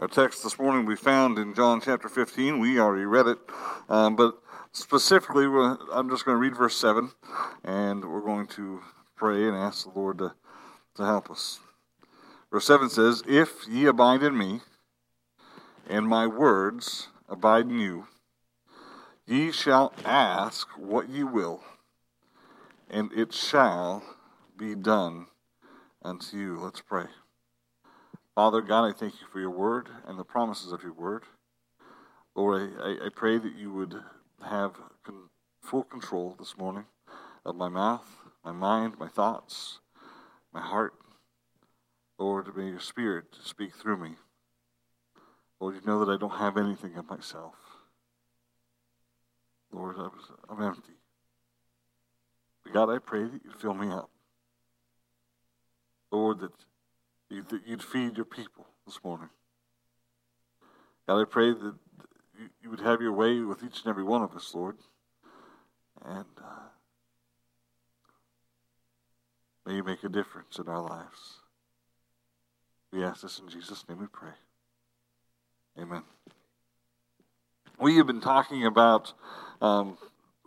Our text this morning we found in John chapter 15. We already read it, um, but specifically, I'm just going to read verse 7, and we're going to pray and ask the Lord to, to help us. Verse 7 says, If ye abide in me, and my words abide in you, ye shall ask what ye will, and it shall be done unto you. Let's pray. Father God, I thank you for your word and the promises of your word. Lord, I, I pray that you would have con- full control this morning of my mouth, my mind, my thoughts, my heart. Lord, may your spirit speak through me. Lord, you know that I don't have anything of myself. Lord, I'm empty. But God, I pray that you fill me up. Lord, that that you'd feed your people this morning. God, I pray that you would have your way with each and every one of us, Lord. And uh, may you make a difference in our lives. We ask this in Jesus' name we pray. Amen. We have been talking about um,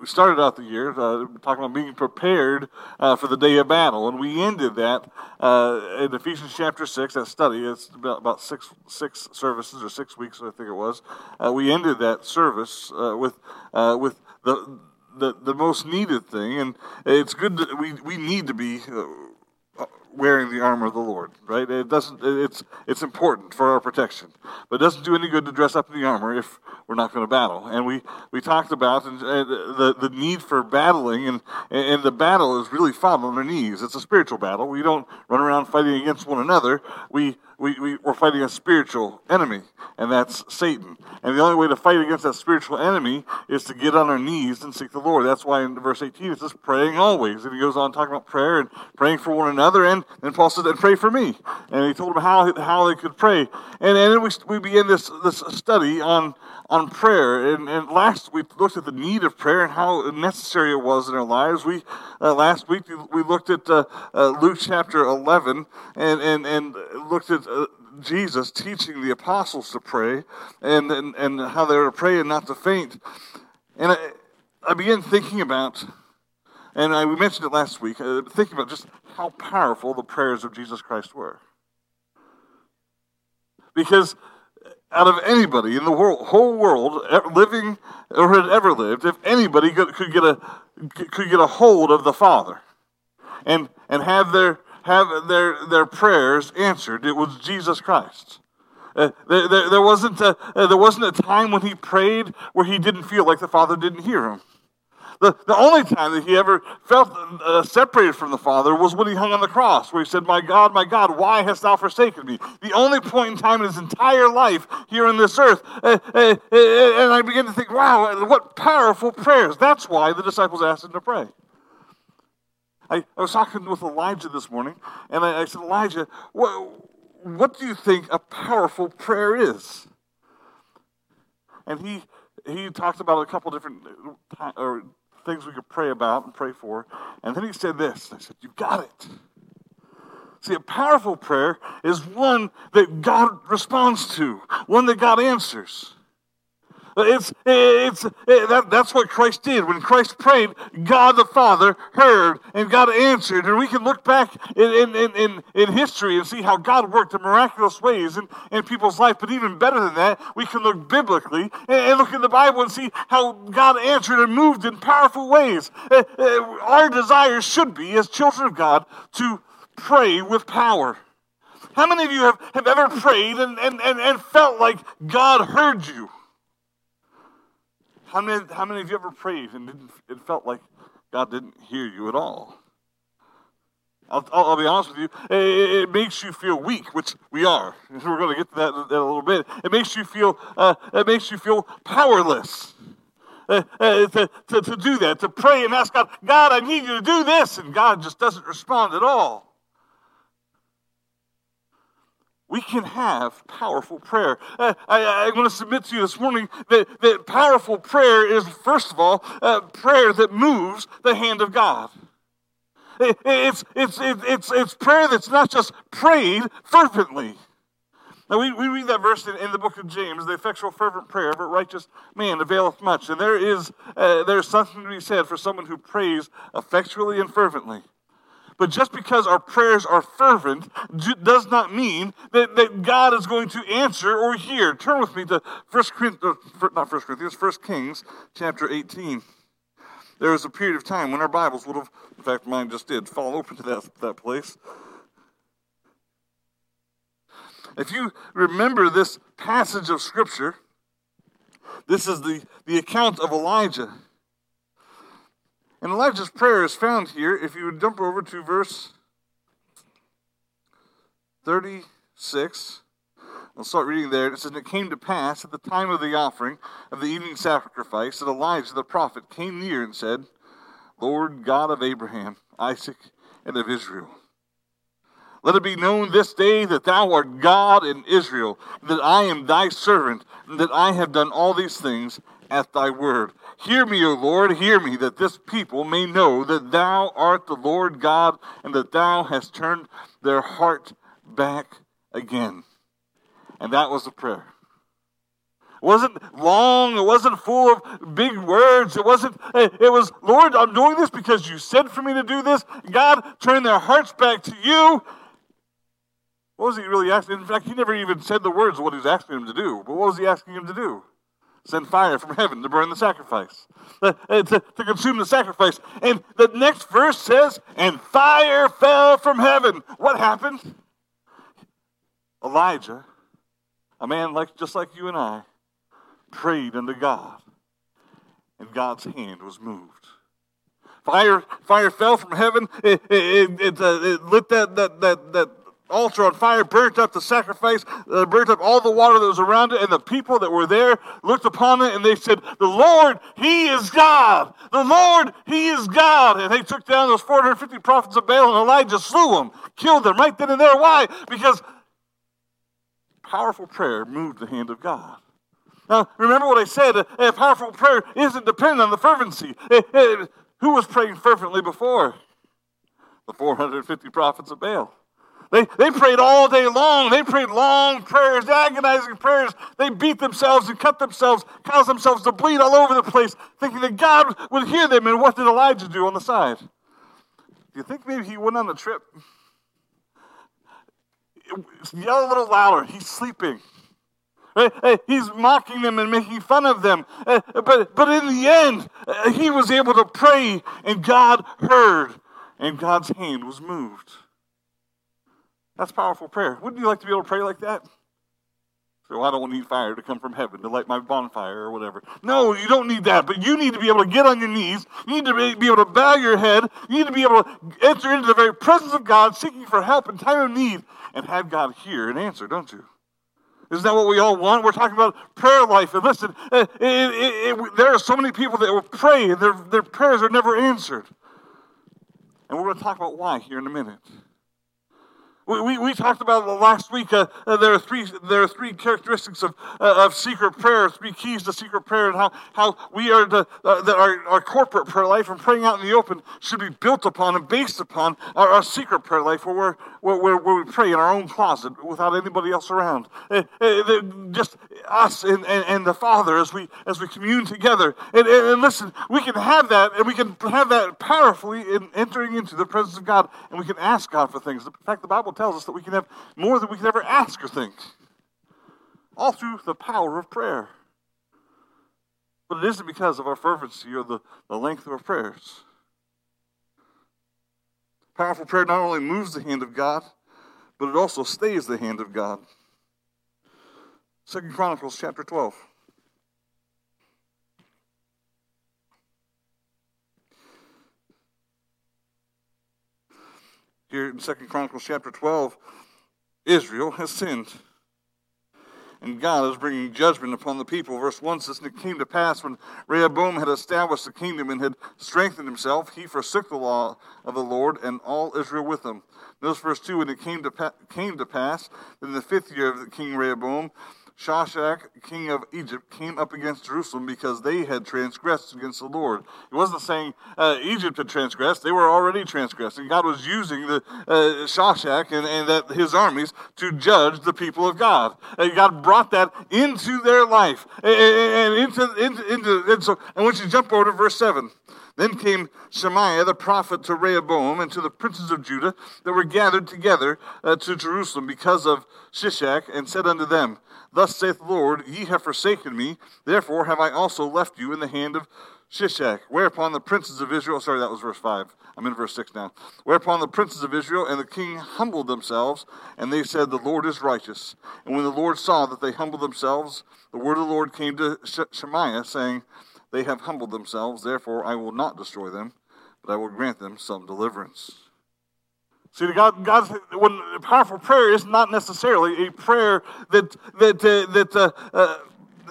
we started out the year uh, talking about being prepared uh, for the day of battle, and we ended that uh, in Ephesians chapter six. That study it's about, six six services or six weeks, I think it was. Uh, we ended that service uh, with uh, with the, the the most needed thing, and it's good that we we need to be wearing the armor of the Lord, right? It doesn't. It's it's important for our protection, but it doesn't do any good to dress up in the armor if we're not going to battle. And we we talked about the the need for battling, and and the battle is really fought on our knees. It's a spiritual battle. We don't run around fighting against one another. We we, we, we're fighting a spiritual enemy, and that's Satan. And the only way to fight against that spiritual enemy is to get on our knees and seek the Lord. That's why in verse 18 it says, praying always. And he goes on talking about prayer and praying for one another. And then Paul said, and pray for me. And he told them how, how they could pray. And, and then we, we begin this, this study on, on prayer. And, and last we looked at the need of prayer and how necessary it was in our lives. We uh, Last week we looked at uh, uh, Luke chapter 11 and, and, and looked at uh, Jesus teaching the apostles to pray and, and, and how they were to pray and not to faint. And I, I began thinking about, and I, we mentioned it last week, uh, thinking about just how powerful the prayers of Jesus Christ were. Because out of anybody in the world, whole world, living or had ever lived, if anybody could, could get a could get a hold of the Father, and and have their have their, their prayers answered. It was Jesus Christ. Uh, there, there, there, wasn't a, uh, there wasn't a time when he prayed where he didn't feel like the Father didn't hear him. The, the only time that he ever felt uh, separated from the Father was when he hung on the cross, where he said, My God, my God, why hast thou forsaken me? The only point in time in his entire life here on this earth. Uh, uh, uh and I began to think, wow, what powerful prayers. That's why the disciples asked him to pray. I, I was talking with Elijah this morning, and I, I said, Elijah, what, what do you think a powerful prayer is? And he he talked about a couple different uh, or things we could pray about and pray for. And then he said this. I said, You got it. See, a powerful prayer is one that God responds to, one that God answers. It's, it's, it, that, that's what Christ did. When Christ prayed, God the Father heard and God answered. And we can look back in, in, in, in history and see how God worked in miraculous ways in, in people's life. But even better than that, we can look biblically and, and look in the Bible and see how God answered and moved in powerful ways. Uh, uh, our desire should be, as children of God, to pray with power. How many of you have, have ever prayed and, and, and, and felt like God heard you? How many, how many of you ever prayed and it felt like God didn't hear you at all? I'll, I'll, be honest with you. It, it, makes you feel weak, which we are. We're going to get to that in a little bit. It makes you feel. Uh, it makes you feel powerless. Uh, uh, to, to, to do that, to pray and ask God, God, I need you to do this, and God just doesn't respond at all we can have powerful prayer. Uh, I, am going to submit to you this morning that, that powerful prayer is, first of all, uh, prayer that moves the hand of God. it's, it's, it's, it's, it's prayer that's not just prayed fervently. Now, we, we read that verse in, in the book of James the effectual, fervent prayer of a righteous man availeth much. And there is uh, there's something to be said for someone who prays effectually and fervently. But just because our prayers are fervent does not mean that, that God is going to answer or hear. Turn with me to 1 Corinthians, uh, not 1 Corinthians, 1 Kings chapter 18. There was a period of time when our Bibles would have, in fact, mine just did, fall open to that, that place. If you remember this passage of Scripture, this is the, the account of Elijah. And Elijah's prayer is found here. If you would jump over to verse 36, I'll start reading there. It says, It came to pass at the time of the offering of the evening sacrifice that Elijah the prophet came near and said, Lord God of Abraham, Isaac, and of Israel let it be known this day that thou art God in Israel, that I am thy servant, and that I have done all these things at thy word. Hear me, O Lord, hear me, that this people may know that thou art the Lord God, and that thou hast turned their heart back again. And that was the prayer. It wasn't long. It wasn't full of big words. It wasn't, eh, it was, Lord, I'm doing this because you said for me to do this. God, turn their hearts back to you what was he really asking? In fact, he never even said the words of what he was asking him to do. But what was he asking him to do? Send fire from heaven to burn the sacrifice, uh, uh, to, to consume the sacrifice. And the next verse says, and fire fell from heaven. What happened? Elijah, a man like just like you and I, prayed unto God, and God's hand was moved. Fire, fire fell from heaven. It, it, it, uh, it lit that, that, that, that altar on fire, burnt up the sacrifice, uh, burnt up all the water that was around it, and the people that were there looked upon it and they said, The Lord, He is God! The Lord, He is God! And they took down those 450 prophets of Baal, and Elijah slew them, killed them right then and there. Why? Because powerful prayer moved the hand of God. Now, remember what I said a powerful prayer isn't dependent on the fervency. who was praying fervently before? The 450 prophets of Baal. They, they prayed all day long. They prayed long prayers, agonizing prayers. They beat themselves and cut themselves, caused themselves to bleed all over the place, thinking that God would hear them. And what did Elijah do on the side? Do you think maybe he went on the trip? Yell a little louder. He's sleeping. He's mocking them and making fun of them. Eh, but, but in the end, eh, he was able to pray, and God heard, and God's hand was moved. That's powerful prayer. Wouldn't you like to be able to pray like that? So I don't need fire to come from heaven to light my bonfire or whatever. No, you don't need that. But you need to be able to get on your knees. You need to be able to bow your head. You need to be able to enter into the very presence of God, seeking for help in time of need, and have God hear and answer, don't you? Isn't that what we all want? We're talking about prayer life. And listen, uh, it, it, it, there are so many people that will pray, and their, their prayers are never answered. And we're going to talk about why here in a minute. We, we, we talked about last week. Uh, uh, there are three there are three characteristics of uh, of secret prayer, three keys to secret prayer, and how how we are to, uh, that our, our corporate prayer life and praying out in the open should be built upon and based upon our, our secret prayer life, where we're where, where, we pray in our own closet without anybody else around, uh, uh, just us and, and, and, the Father as we as we commune together. And, and, and, listen, we can have that, and we can have that powerfully in entering into the presence of God, and we can ask God for things. In fact, the Bible Bible tells us that we can have more than we can ever ask or think, all through the power of prayer. But it isn't because of our fervency or the, the length of our prayers. Powerful prayer not only moves the hand of God, but it also stays the hand of God. Second Chronicles chapter 12. Here in Second Chronicles chapter 12, Israel has sinned. And God is bringing judgment upon the people. Verse 1 says, it came to pass when Rehoboam had established the kingdom and had strengthened himself, he forsook the law of the Lord and all Israel with him. Notice verse 2 And it came to, pa- came to pass in the fifth year of king Rehoboam, Shishak, king of Egypt, came up against Jerusalem because they had transgressed against the Lord. It wasn't saying uh, Egypt had transgressed; they were already transgressing. God was using the uh, Shishak and, and that, his armies to judge the people of God. And God brought that into their life and, and into, into, into and so. And once you jump over to verse seven. Then came Shemaiah the prophet to Rehoboam and to the princes of Judah that were gathered together uh, to Jerusalem because of Shishak, and said unto them, Thus saith the Lord, Ye have forsaken me, therefore have I also left you in the hand of Shishak. Whereupon the princes of Israel, sorry, that was verse 5. I'm in verse 6 now. Whereupon the princes of Israel and the king humbled themselves, and they said, The Lord is righteous. And when the Lord saw that they humbled themselves, the word of the Lord came to Shemaiah, saying, they have humbled themselves, therefore I will not destroy them, but I will grant them some deliverance. See, God, God's when powerful prayer is not necessarily a prayer that that uh, that uh, uh,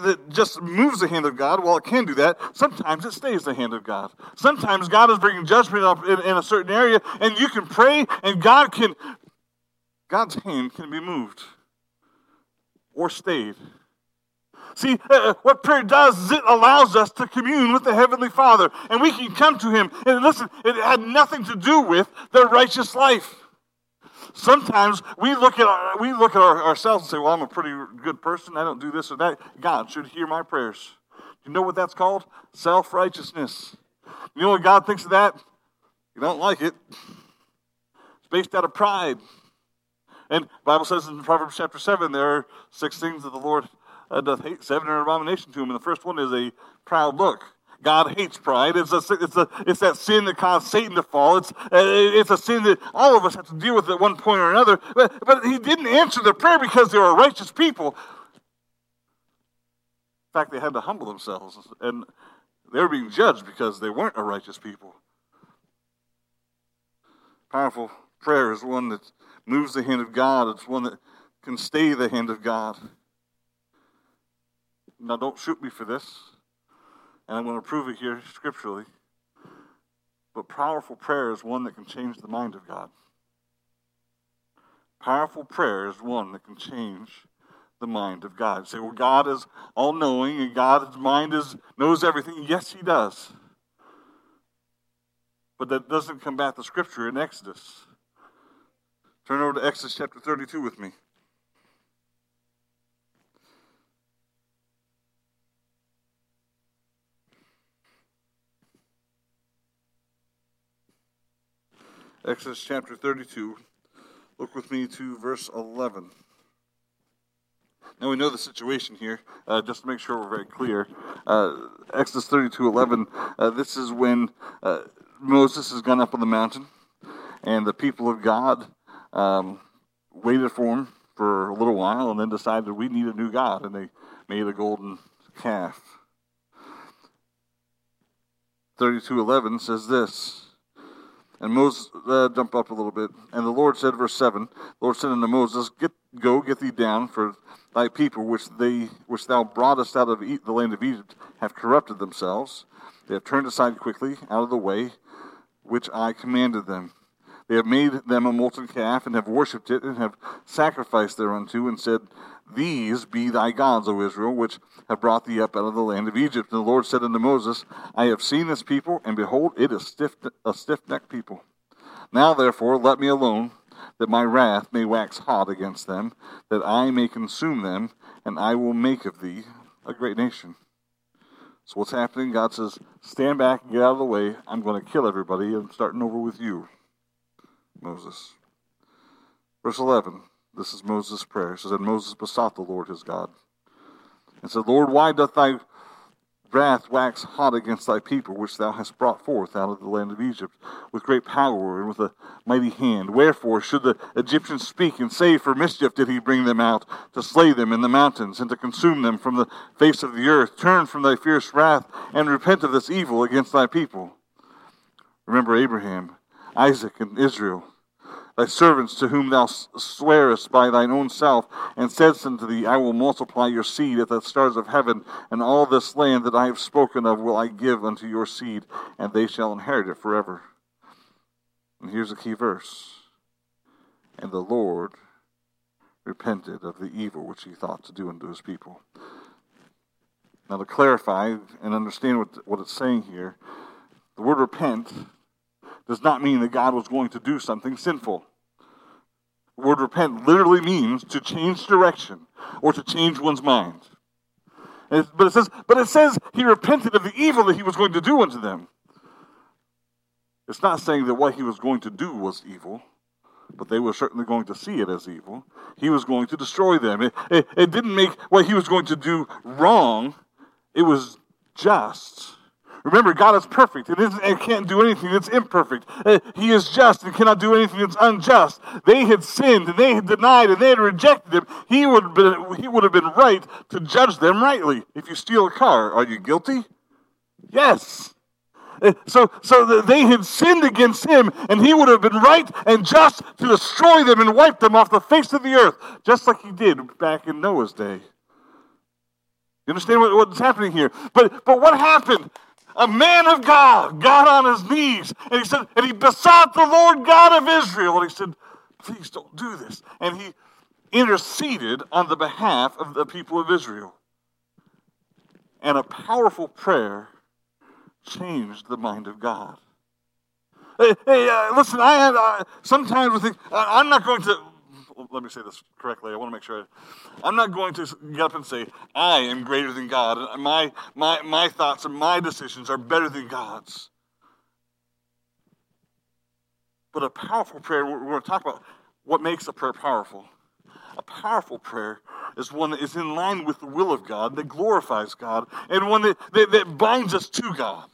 that just moves the hand of God. Well, it can do that. Sometimes it stays the hand of God. Sometimes God is bringing judgment up in, in a certain area, and you can pray, and God can God's hand can be moved or stayed. See, uh, uh, what prayer does is it allows us to commune with the Heavenly Father, and we can come to Him. And listen, it had nothing to do with their righteous life. Sometimes we look at our, we look at our, ourselves and say, "Well, I'm a pretty good person. I don't do this or that. God should hear my prayers." You know what that's called? Self righteousness. You know what God thinks of that? You don't like it. It's based out of pride. And Bible says in Proverbs chapter 7, there are six things that the Lord uh, doth hate, seven are abomination to him. And the first one is a proud look. God hates pride. It's, a, it's, a, it's that sin that caused Satan to fall. It's, it's a sin that all of us have to deal with at one point or another. But, but he didn't answer their prayer because they were righteous people. In fact, they had to humble themselves. And they were being judged because they weren't a righteous people. Powerful prayer is one that moves the hand of God, it's one that can stay the hand of God. Now, don't shoot me for this, and I'm going to prove it here scripturally. But powerful prayer is one that can change the mind of God. Powerful prayer is one that can change the mind of God. You say, well, God is all knowing and God's mind is knows everything. Yes, He does. But that doesn't combat the scripture in Exodus. Turn over to Exodus chapter 32 with me. Exodus chapter 32. Look with me to verse 11. Now we know the situation here, uh, just to make sure we're very clear. Uh, Exodus 32 11, uh, this is when uh, Moses has gone up on the mountain, and the people of God um, waited for him for a little while and then decided we need a new God, and they made a golden calf. 32:11 says this and Moses, uh, jump up a little bit. And the Lord said, verse 7, the Lord said unto Moses, Get, Go, get thee down, for thy people, which, they, which thou broughtest out of the land of Egypt, have corrupted themselves. They have turned aside quickly out of the way which I commanded them. They have made them a molten calf, and have worshipped it, and have sacrificed thereunto, and said, these be thy gods, O Israel, which have brought thee up out of the land of Egypt. And the Lord said unto Moses, I have seen this people, and behold, it is stiff, a stiff necked people. Now therefore let me alone, that my wrath may wax hot against them, that I may consume them, and I will make of thee a great nation. So what's happening? God says, Stand back and get out of the way. I'm going to kill everybody. I'm starting over with you, Moses. Verse 11. This is Moses' prayer. It says, And Moses besought the Lord his God, and said, Lord, why doth thy wrath wax hot against thy people, which thou hast brought forth out of the land of Egypt, with great power and with a mighty hand? Wherefore should the Egyptians speak and say, For mischief did he bring them out, to slay them in the mountains, and to consume them from the face of the earth? Turn from thy fierce wrath, and repent of this evil against thy people. Remember Abraham, Isaac, and Israel thy servants to whom thou swearest by thine own self, and saidst unto thee, I will multiply your seed as the stars of heaven, and all this land that I have spoken of will I give unto your seed, and they shall inherit it forever. And here's a key verse. And the Lord repented of the evil which he thought to do unto his people. Now, to clarify and understand what, what it's saying here, the word repent does not mean that God was going to do something sinful. Word repent literally means to change direction or to change one's mind. But it says, but it says he repented of the evil that he was going to do unto them. It's not saying that what he was going to do was evil, but they were certainly going to see it as evil. He was going to destroy them. It, it, it didn't make what he was going to do wrong, it was just. Remember, God is perfect and, and can't do anything that's imperfect. Uh, he is just and cannot do anything that's unjust. They had sinned and they had denied and they had rejected him. He would have been, he would have been right to judge them rightly. If you steal a car, are you guilty? Yes. Uh, so, so they had sinned against him, and he would have been right and just to destroy them and wipe them off the face of the earth, just like he did back in Noah's day. You understand what, what's happening here? But, but what happened? A man of God got on his knees and he said, and he besought the Lord God of Israel, and he said, Please don't do this. And he interceded on the behalf of the people of Israel. And a powerful prayer changed the mind of God. Hey, hey uh, listen, I uh, sometimes think, uh, I'm not going to let me say this correctly. I want to make sure. I, am not going to get up and say, I am greater than God. and My, my, my thoughts and my decisions are better than God's. But a powerful prayer, we're going to talk about what makes a prayer powerful. A powerful prayer is one that is in line with the will of God, that glorifies God, and one that, that, that binds us to God.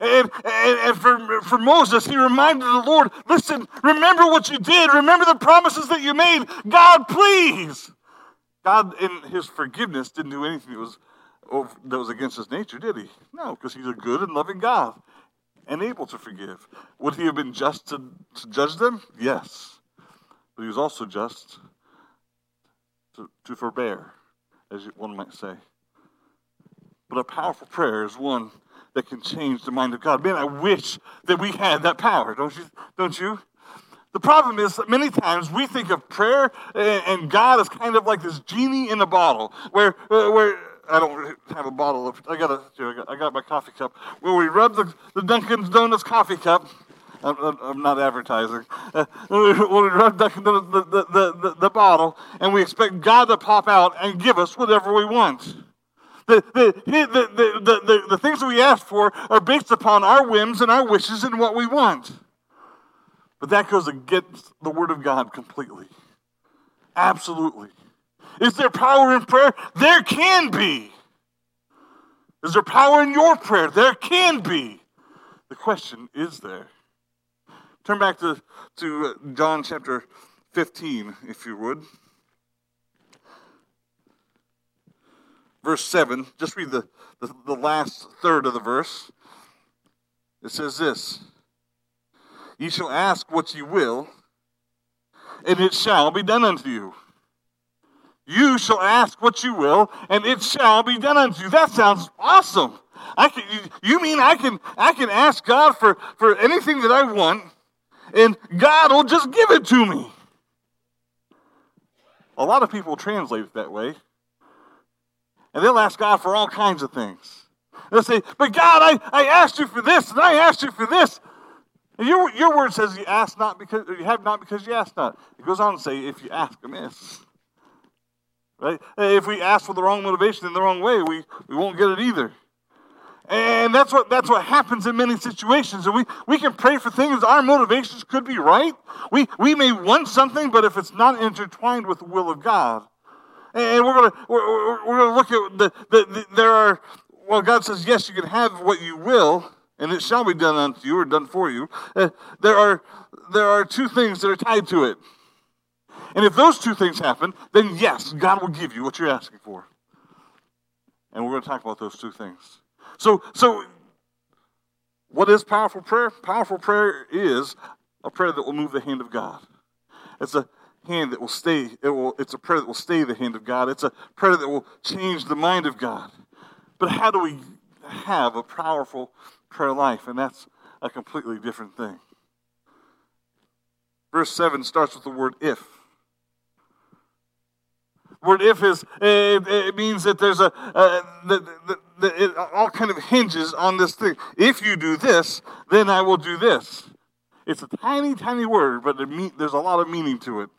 And, and, and, for, for Moses, he reminded the Lord, listen, remember what you did. Remember the promises that you made. God, please. God, in his forgiveness, didn't do anything that was, that was against his nature, did he? No, because he's a good and loving God and able to forgive. Would he have been just to, to judge them? Yes. But he was also just to, to forbear, as one might say. But a powerful prayer is one that can change the mind of God. Man, I wish that we had that power, don't you? Don't you? The problem is that many times we think of prayer and God as kind of like this genie in a bottle, where uh, where I don't have a bottle of I got a I got my coffee cup where we rub the, the Dunkin' Donuts coffee cup. I'm, I'm not advertising. Uh, we rub Dunkin' Donuts the, the, the, the bottle, and we expect God to pop out and give us whatever we want. The, the, the, the, the, the things that we ask for are based upon our whims and our wishes and what we want. But that goes against the Word of God completely. Absolutely. Is there power in prayer? There can be. Is there power in your prayer? There can be. The question is there. Turn back to, to uh, John chapter 15, if you would. Verse 7, just read the, the, the last third of the verse. It says this Ye shall ask what ye will, and it shall be done unto you. You shall ask what you will, and it shall be done unto you. That sounds awesome. I can, you mean I can, I can ask God for, for anything that I want, and God will just give it to me? A lot of people translate it that way. And they'll ask God for all kinds of things. They'll say, But God, I, I asked you for this, and I asked you for this. And your, your word says you ask not because you have not because you ask not. It goes on to say, if you ask amiss. Right? If we ask for the wrong motivation in the wrong way, we, we won't get it either. And that's what that's what happens in many situations. And we, we can pray for things, our motivations could be right. We we may want something, but if it's not intertwined with the will of God, and we're going to we're, we're going to look at the, the, the, there are well God says yes you can have what you will and it shall be done unto you or done for you. Uh, there are there are two things that are tied to it. And if those two things happen, then yes, God will give you what you're asking for. And we're going to talk about those two things. So so what is powerful prayer? Powerful prayer is a prayer that will move the hand of God. It's a hand that will stay. It will, it's a prayer that will stay the hand of God. It's a prayer that will change the mind of God. But how do we have a powerful prayer life? And that's a completely different thing. Verse 7 starts with the word if. word if is it, it means that there's a uh, that, that, that it all kind of hinges on this thing. If you do this, then I will do this. It's a tiny, tiny word, but there's a lot of meaning to it.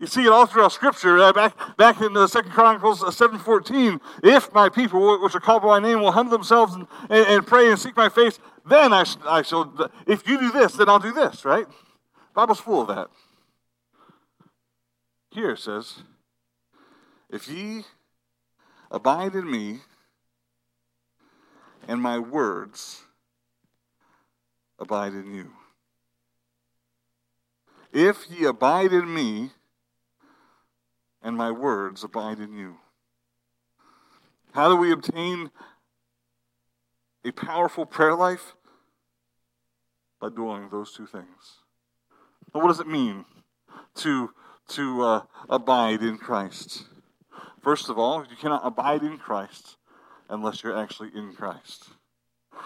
You see it all throughout Scripture. Uh, back back in the Second Chronicles uh, seven fourteen, if my people, which are called by my name, will humble themselves and, and, and pray and seek my face, then I, sh- I shall. If you do this, then I'll do this. Right? Bible's full of that. Here it says, "If ye abide in me, and my words abide in you." If ye abide in me, and my words abide in you. How do we obtain a powerful prayer life? By doing those two things. what does it mean to, to uh, abide in Christ? First of all, you cannot abide in Christ unless you're actually in Christ.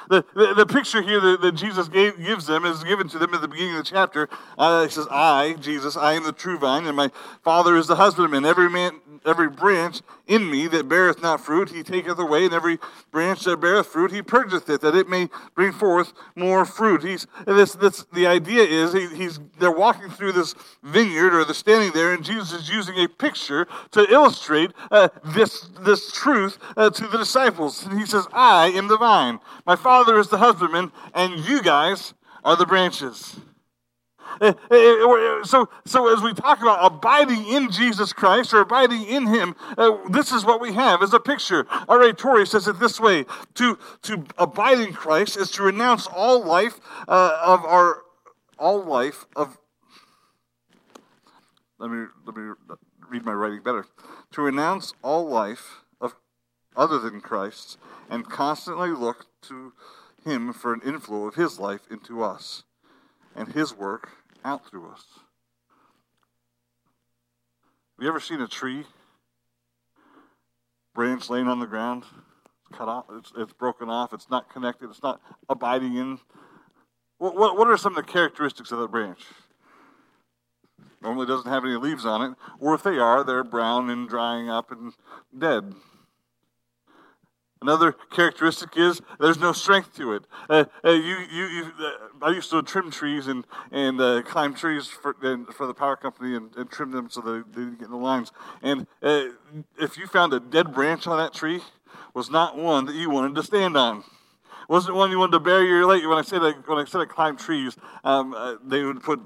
The, the, the, picture here that, that Jesus gave, gives them is given to them at the beginning of the chapter. Uh, he says, I, Jesus, I am the true vine, and my Father is the husbandman. Every man every branch in me that beareth not fruit, he taketh away, and every branch that beareth fruit, he purgeth it, that it may bring forth more fruit. He's this. This the idea is he, he's they're walking through this vineyard or they're standing there, and Jesus is using a picture to illustrate uh, this this truth uh, to the disciples. And he says, "I am the vine, my Father is the husbandman, and you guys are the branches." Eh, eh, eh, so, so as we talk about abiding in Jesus Christ or abiding in Him, uh, this is what we have as a picture. R.A. Torrey says it this way: to to abide in Christ is to renounce all life uh, of our all life of. Let me let me read my writing better. To renounce all life other than Christ and constantly look to Him for an inflow of His life into us and His work out through us. Have you ever seen a tree branch laying on the ground? It's cut off, it's, it's broken off, it's not connected, it's not abiding in. What, what, what are some of the characteristics of that branch? Normally doesn't have any leaves on it, or if they are, they're brown and drying up and dead. Another characteristic is there's no strength to it. Uh, uh, you, you, you, uh, I used to trim trees and, and uh, climb trees for, for the power company and, and, trim them so they, didn't get in the lines. And uh, if you found a dead branch on that tree, was not one that you wanted to stand on. Wasn't one you wanted to bury your leg. When I said I, when I said I climb trees, um, uh, they would put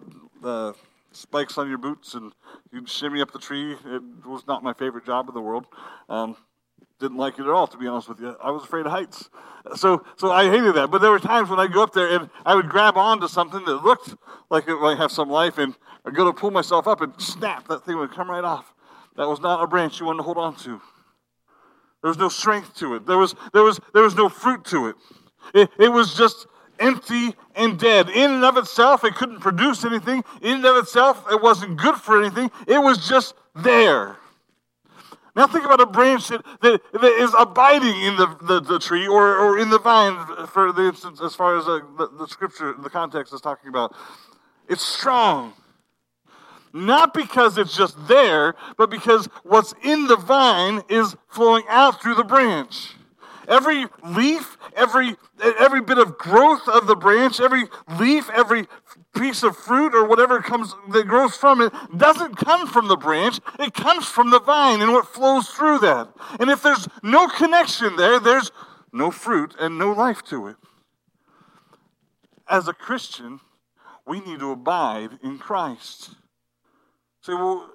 spikes on your boots and you'd shimmy up the tree. It was not my favorite job in the world. Um, didn't like it at all, to be honest with you. I was afraid of heights. So, so I hated that. But there were times when I'd go up there and I would grab onto something that looked like it might have some life, and I'd go to pull myself up and snap, that thing would come right off. That was not a branch you wanted to hold on to. There was no strength to it. There was, there was, there was no fruit to it. It, it was just empty and dead. In and of itself, it couldn't produce anything. In and of itself, it wasn't good for anything. It was just there. Now think about a branch that, that, that is abiding in the, the, the, tree or, or in the vine, for the instance, as far as uh, the, the scripture, the context is talking about. It's strong. Not because it's just there, but because what's in the vine is flowing out through the branch. Every leaf, every, every bit of growth of the branch, every leaf, every piece of fruit or whatever comes that grows from it doesn't come from the branch, it comes from the vine and what flows through that. And if there's no connection there, there's no fruit and no life to it. As a Christian, we need to abide in Christ. Say, well,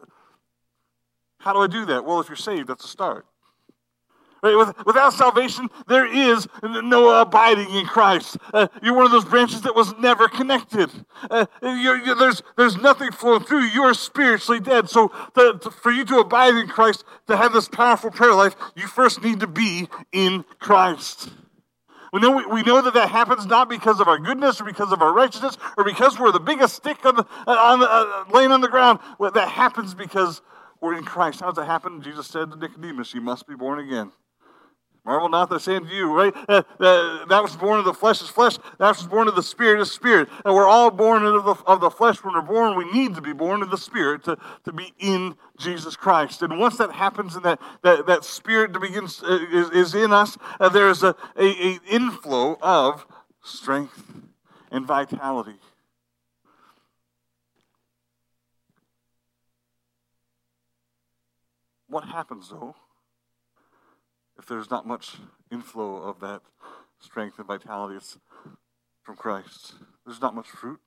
how do I do that? Well, if you're saved, that's a start. Without salvation, there is no abiding in Christ. Uh, you're one of those branches that was never connected. Uh, you're, you're, there's, there's nothing flowing through. You are spiritually dead. So, for you to abide in Christ, to have this powerful prayer life, you first need to be in Christ. We know, we know that that happens not because of our goodness or because of our righteousness or because we're the biggest stick on the, uh, on the, uh, laying on the ground. Well, that happens because we're in Christ. How does that happen? Jesus said to Nicodemus, You must be born again. Marvel not say unto you, right? Uh, uh, that was born of the flesh is flesh. That was born of the spirit is spirit. And we're all born of the, of the flesh. When we're born, we need to be born of the spirit to, to be in Jesus Christ. And once that happens and that, that, that spirit begins uh, is, is in us, uh, there's a, a, a inflow of strength and vitality. What happens though? If there's not much inflow of that strength and vitality from Christ. There's not much fruit.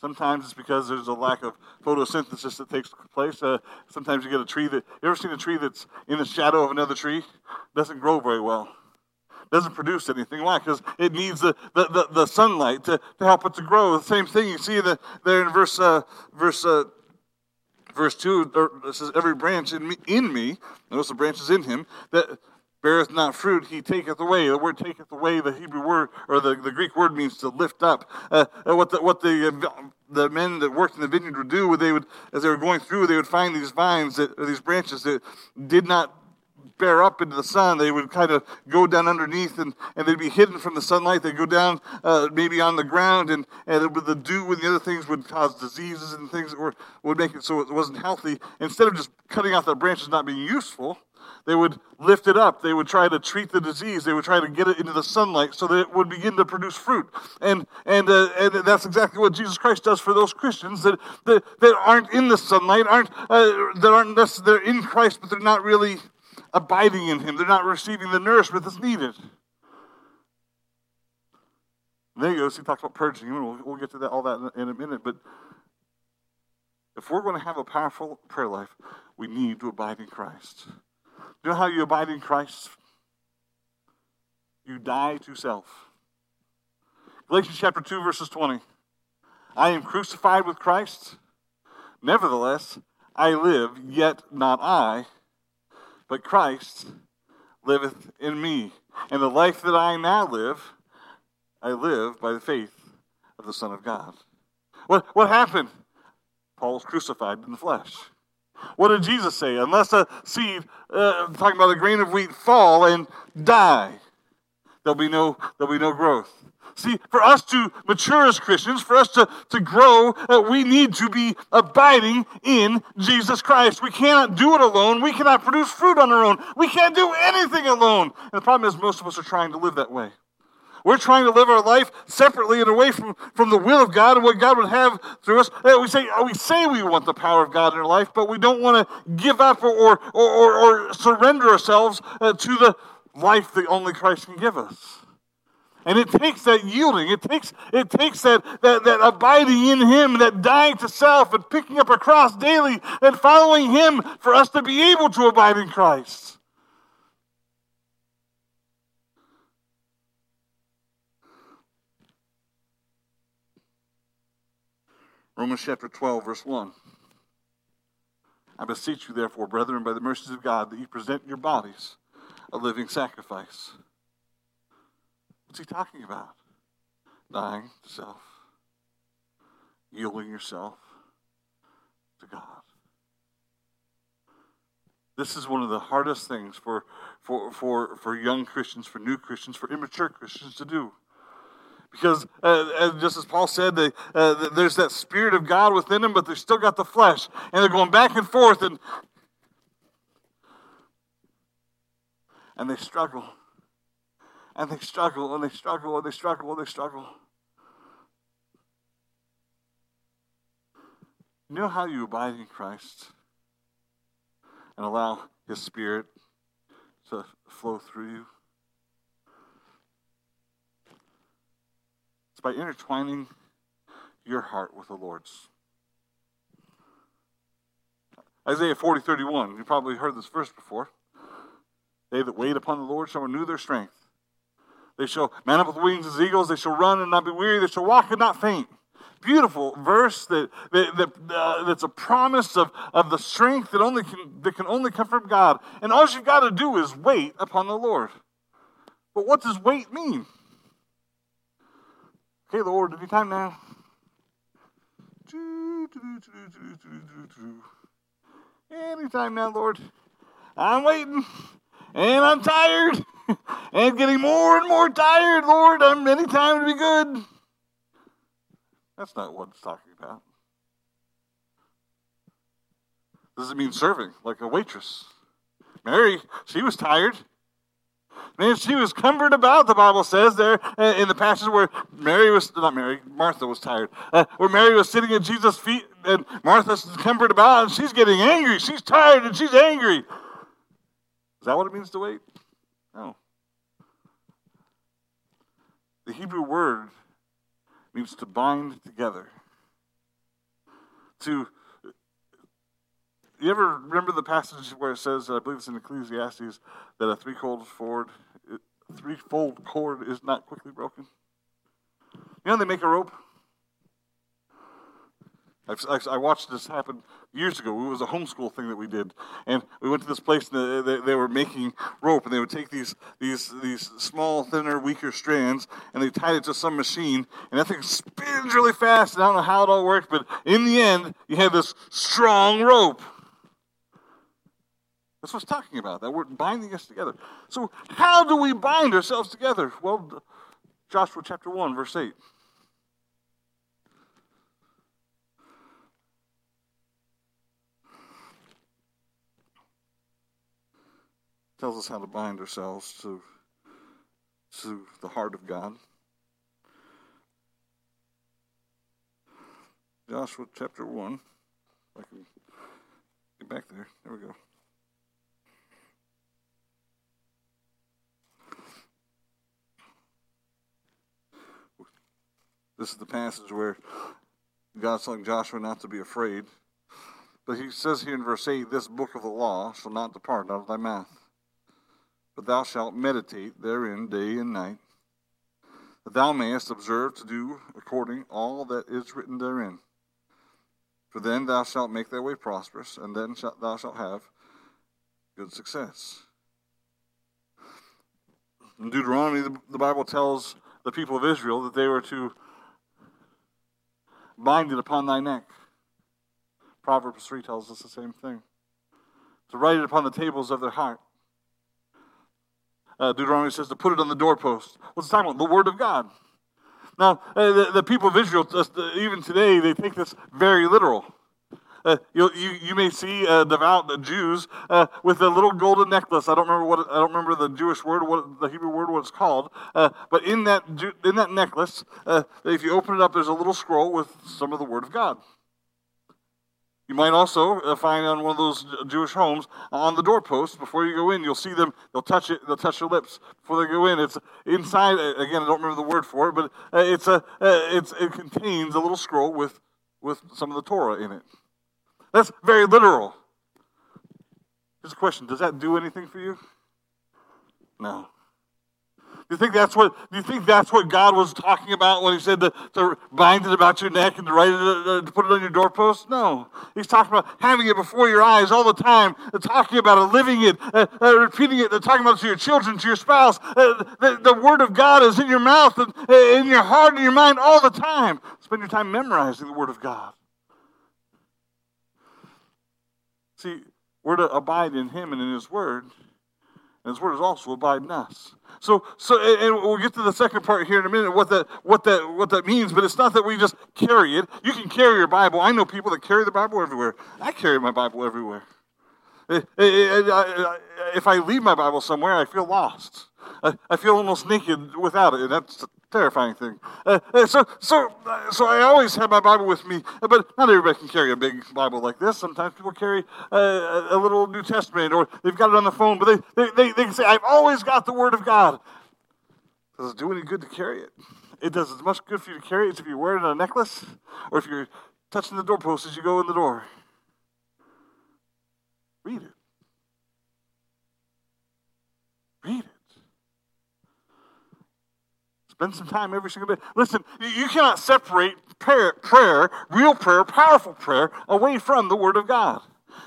Sometimes it's because there's a lack of photosynthesis that takes place. Uh, sometimes you get a tree that, you ever seen a tree that's in the shadow of another tree? Doesn't grow very well. Doesn't produce anything. Why? Because it needs the, the, the, the, sunlight to, to help it to grow. The same thing you see the, there in verse, uh, verse uh, verse 2, it says, Every branch in me, in me, notice the branch is in him, that beareth not fruit, he taketh away. The word taketh away, the Hebrew word, or the, the Greek word means to lift up. Uh, uh what the, what the, uh, the men that worked in the vineyard would do, they would, as they were going through, they would find these vines, that, or these branches that did not bear up into the sun. They would kind of go down underneath and, and they'd be hidden from the sunlight. They'd go down uh, maybe on the ground and, and the dew and the other things would cause diseases and things that were, would make it so it wasn't healthy. Instead of just cutting off the branches not being useful, they would lift it up. They would try to treat the disease. They would try to get it into the sunlight so that it would begin to produce fruit. And and uh, and that's exactly what Jesus Christ does for those Christians that that, that aren't in the sunlight, aren't uh, that aren't necessarily in Christ, but they're not really abiding in Him. They're not receiving the nourishment that's needed. there he goes. He talks about purging. We'll, we'll get to that, all that in, in a minute. But if we're going to have a powerful prayer life, we need to abide in Christ. You know how you abide in Christ? You die to self. Galatians chapter 2, verses 20. I am crucified with Christ. Nevertheless, I live, yet not I, but Christ liveth in me. And the life that I now live, I live by the faith of the Son of God. What, what happened? Paul was crucified in the flesh. What did Jesus say? Unless a seed, uh, talking about a grain of wheat, fall and die, there'll be no, there'll be no growth. See, for us to mature as Christians, for us to, to grow, uh, we need to be abiding in Jesus Christ. We cannot do it alone. We cannot produce fruit on our own. We can't do anything alone. And the problem is, most of us are trying to live that way. We're trying to live our life separately and away from, from the will of God and what God would have through us. Uh, we say, we say we want the power of God in our life, but we don't want to give up or, or, or, or surrender ourselves uh, to the life that only Christ can give us. And it takes that yielding. It takes, it takes that, that, that abiding in Him, that dying to self and picking up a cross daily and following Him for us to be able to abide in Christ. Romans chapter 12, verse 1. I beseech you, therefore, brethren, by the mercies of God, that you present your bodies a living sacrifice What's he talking about? Dying to self, yielding yourself to God. This is one of the hardest things for, for, for, for young Christians, for new Christians, for immature Christians to do. Because, uh, just as Paul said, they, uh, there's that Spirit of God within them, but they've still got the flesh. And they're going back and forth, and, and they struggle and they struggle and they struggle and they struggle and they struggle. You know how you abide in Christ and allow His Spirit to flow through you? It's by intertwining your heart with the Lord's. Isaiah 40, 31. You probably heard this verse before. They that wait upon the Lord shall renew their strength. They shall mount up with wings as eagles. They shall run and not be weary. They shall walk and not faint. Beautiful verse that, that, that uh, that's a promise of, of the strength that only can, that can only come from God. And all you've got to do is wait upon the Lord. But what does wait mean? Okay, Lord, anytime now. Anytime now, Lord. I'm waiting. And I'm tired and getting more and more tired, Lord. I'm any time to be good. That's not what it's talking about. Does it mean serving like a waitress? Mary, she was tired. And she was cumbered about, the Bible says there uh, in the passage where Mary was, not Mary, Martha was tired, uh, where Mary was sitting at Jesus' feet and Martha's cumbered about and she's getting angry. She's tired and she's angry. Is that what it means to wait? No. The Hebrew word means to bind together. To you ever remember the passage where it says, I believe it's in Ecclesiastes, that a threefold cord, threefold cord is not quickly broken? You know, they make a rope. I've, i watched this happen years ago. It was a homeschool thing that we did, and we went to this place and they, they, were making rope, and they would take these these these small, thinner, weaker strands, and they tied it to some machine, and that thing spins really fast. And I don't know how it all worked, but in the end, you had this strong rope. That's what it's talking about. That word binding us together. So, how do we bind ourselves together? Well, Joshua chapter 1, verse 8. Tells us how to bind ourselves to, to the heart of God. Joshua chapter 1. If I can get back there. There we go. This is the passage where God's telling Joshua not to be afraid. But he says here in verse 8, This book of the law shall not depart out of thy mouth, but thou shalt meditate therein day and night, that thou mayest observe to do according all that is written therein. For then thou shalt make thy way prosperous, and then shalt, thou shalt have good success. In Deuteronomy, the, the Bible tells the people of Israel that they were to bind it upon thy neck. Proverbs 3 tells us the same thing. To write it upon the tables of their heart. Uh, Deuteronomy says to put it on the doorpost. What's it talking about? The Word of God. Now, uh, the, the, people of Israel, just, uh, even today, they take this very literal. Uh, you, you, you may see uh, devout Jews uh, with a little golden necklace. I don't remember what I don't remember the Jewish word, what the Hebrew word, what it's called. Uh, but in that in that necklace, uh, if you open it up, there's a little scroll with some of the Word of God. You might also uh, find on one of those uh, Jewish homes on the doorpost before you go in. You'll see them. They'll touch it. They'll touch your lips before they go in. It's inside. Again, I don't remember the word for it, but uh, it's a. Uh, it's it contains a little scroll with with some of the Torah in it. That's very literal. Here's a question Does that do anything for you? No. You think that's what do you think that's what God was talking about when he said to, to bind it about your neck and to write it uh, to put it on your doorpost? No. He's talking about having it before your eyes all the time, uh, talking about it, living it, uh, uh, repeating it, talking about it to your children, to your spouse. Uh, the, the, word of God is in your mouth and uh, in your heart and your mind all the time. Spend your time memorizing the word of God. See, we're to abide in Him and in His Word, and His Word is also abide in us. So, so, and we'll get to the second part here in a minute. What that, what that, what that means. But it's not that we just carry it. You can carry your Bible. I know people that carry the Bible everywhere. I carry my Bible everywhere. If I leave my Bible somewhere, I feel lost. I feel almost naked without it. and That's terrifying thing. Uh, uh, so, so, uh, so I always have my Bible with me, but not everybody can carry a big Bible like this. Sometimes people carry a, a little New Testament, or they've got it on the phone, but they, they, they, they can say, I've always got the Word of God. Does it do any good to carry it? It does as much good for you to carry it as if you're wearing a necklace, or if you're touching the doorpost as you go in the door. Read it. Read it. Spend some time every single day. Listen, you cannot separate prayer, prayer, real prayer, powerful prayer, away from the Word of God.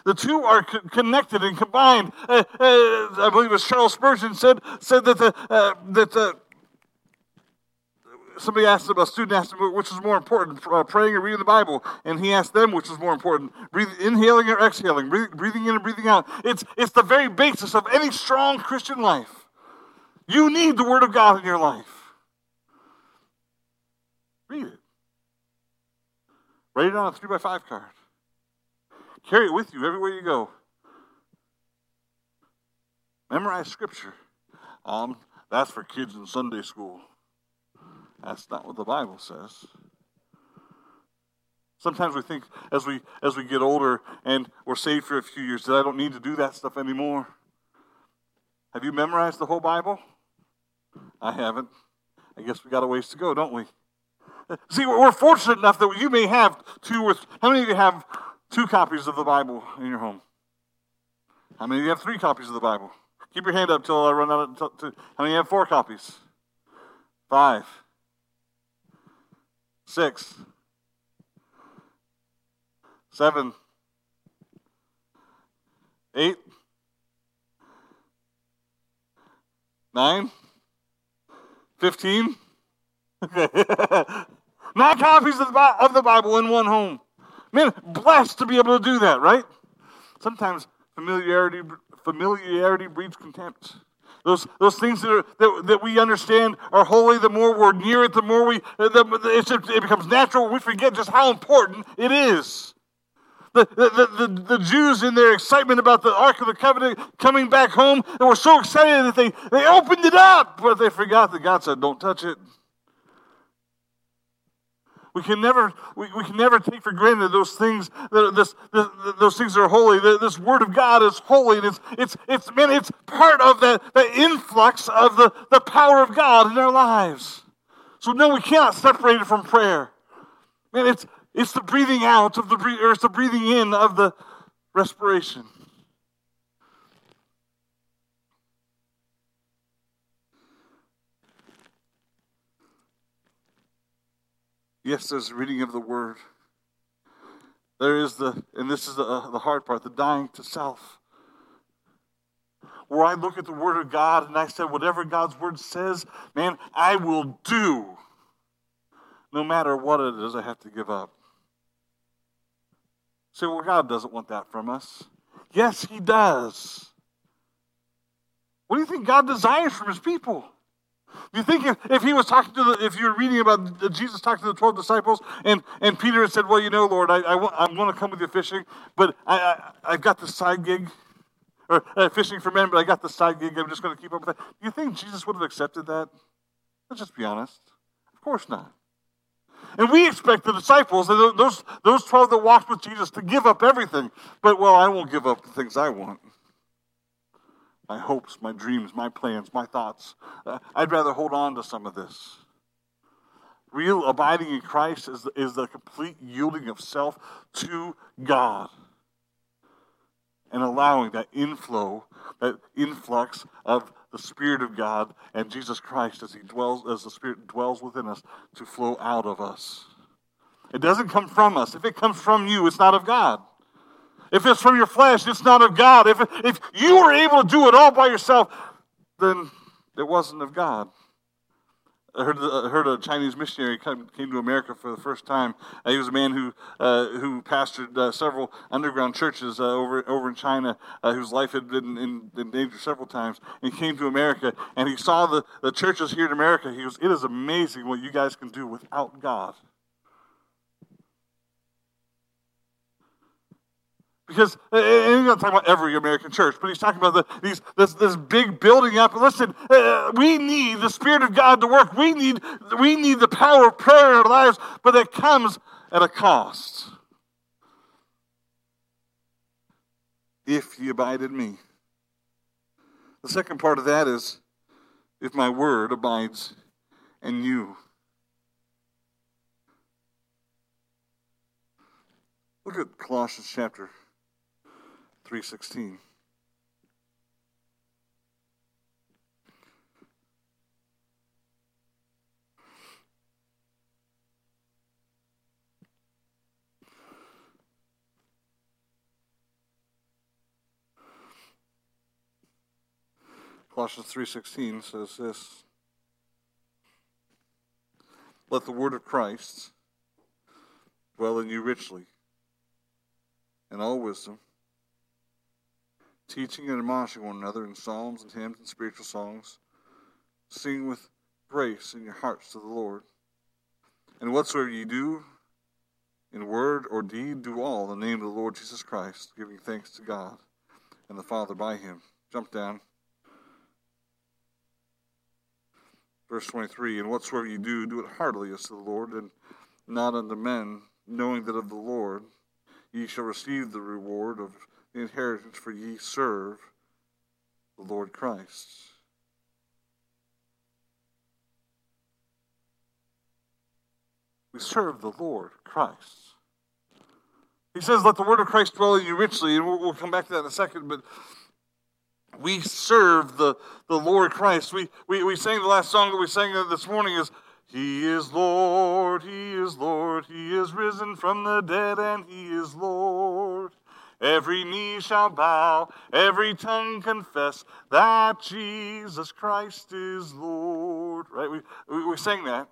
The two are co- connected and combined. Uh, uh, I believe as Charles Spurgeon said, said that the, uh, that the somebody asked him, a student asked him, which was more important, uh, praying or reading the Bible, and he asked them which was more important, inhaling or exhaling, breathing, breathing in and breathing out. It's it's the very basis of any strong Christian life. You need the Word of God in your life. Read it. Write it on a three by five card. Carry it with you everywhere you go. Memorize Scripture. Um, that's for kids in Sunday school. That's not what the Bible says. Sometimes we think as we as we get older and we're saved for a few years that I don't need to do that stuff anymore. Have you memorized the whole Bible? I haven't. I guess we got a ways to go, don't we? See, we're fortunate enough that you may have two or how many of you have two copies of the Bible in your home? How many of you have three copies of the Bible? Keep your hand up till I run out of. How many have four copies? Five. Six. Seven. Eight. Nine. Fifteen. Okay. Nine copies of the, the Bible in one home. Man, blessed to be able to do that, right? Sometimes familiarity familiarity breeds contempt. Those, those things that, are, that, that we understand are holy, the more we're near it, the more we, uh, the, it becomes natural. We forget just how important it is. The, the, the, the, Jews, in their excitement about the Ark of the Covenant coming back home, they were so excited that they, they opened it up, but they forgot that God said, Don't touch it. We can never, we, we can never take for granted those things, that, this, this, those things are holy. This Word of God is holy. And it's, it's, it's, man, it's part of the, the influx of the, the power of God in our lives. So, no, we cannot separate it from prayer. Man, it's, it's the breathing out of the, or it's the breathing in of the respiration. Yes, there's reading of the word. There is the, and this is the, uh, the hard part, the dying to self. Where I look at the word of God and I say, whatever God's word says, man, I will do. No matter what it is I have to give up. See, well, God doesn't want that from us. Yes, He does. What do you think God desires from His people? You think if, if he was talking to the, if you're reading about Jesus talking to the 12 disciples and, and Peter had said, Well, you know, Lord, I, I, am going to come with you fishing, but I, I, have got the side gig, or uh, fishing for men, but I got the side gig. I'm just going to keep up with that. Do you think Jesus would have accepted that? Let's just be honest. Of course not. And we expect the disciples, those, those 12 that walked with Jesus, to give up everything. But, well, I won't give up the things I want my hopes, my dreams, my plans, my thoughts. Uh, I'd rather hold on to some of this. Real abiding in Christ is, is the complete yielding of self to God and allowing that inflow, that influx of the Spirit of God and Jesus Christ as He dwells, as the Spirit dwells within us, to flow out of us. It doesn't come from us. If it comes from you, it's not of God. If it's from your flesh, it's not of God. If, if you were able to do it all by yourself, then it wasn't of God. I heard, I heard a Chinese missionary come, came to America for the first time. Uh, he was a man who, uh, who pastored uh, several underground churches uh, over, over in China, uh, whose life had been in, in, danger several times. And he came to America, and he saw the, the churches here in America. He goes, It is amazing what you guys can do without God. Because he's not talking about every American church, but he's talking about the, these, this, this big building up. Listen, uh, we need the Spirit of God to work. We need, we need the power of prayer in our lives, but it comes at a cost. If you abide in me. The second part of that is if my word abides in you. Look at Colossians chapter 3.16. Colossians 3:16 says this let the word of Christ dwell in you richly in all wisdom, teaching and admonishing one another in psalms and hymns and spiritual songs, singing with grace in your hearts to the Lord. And whatsoever ye do, in word or deed, do all in the name of the Lord Jesus Christ, giving thanks to God and the Father by him. Jump down. Verse 23 And whatsoever you do, do it heartily as to the Lord, and not unto men, knowing that of the Lord ye shall receive the reward of the inheritance, for ye serve the Lord Christ. We serve the Lord Christ. He says, Let the word of Christ dwell in you richly, and we'll, we'll come back to that in a second, but we serve the, the Lord Christ. We, we, we sang the last song that we sang this morning is, He is Lord, He is Lord, He is risen from the dead, and He is Lord. Every knee shall bow, every tongue confess that Jesus Christ is Lord. Right? We, we, we sang that.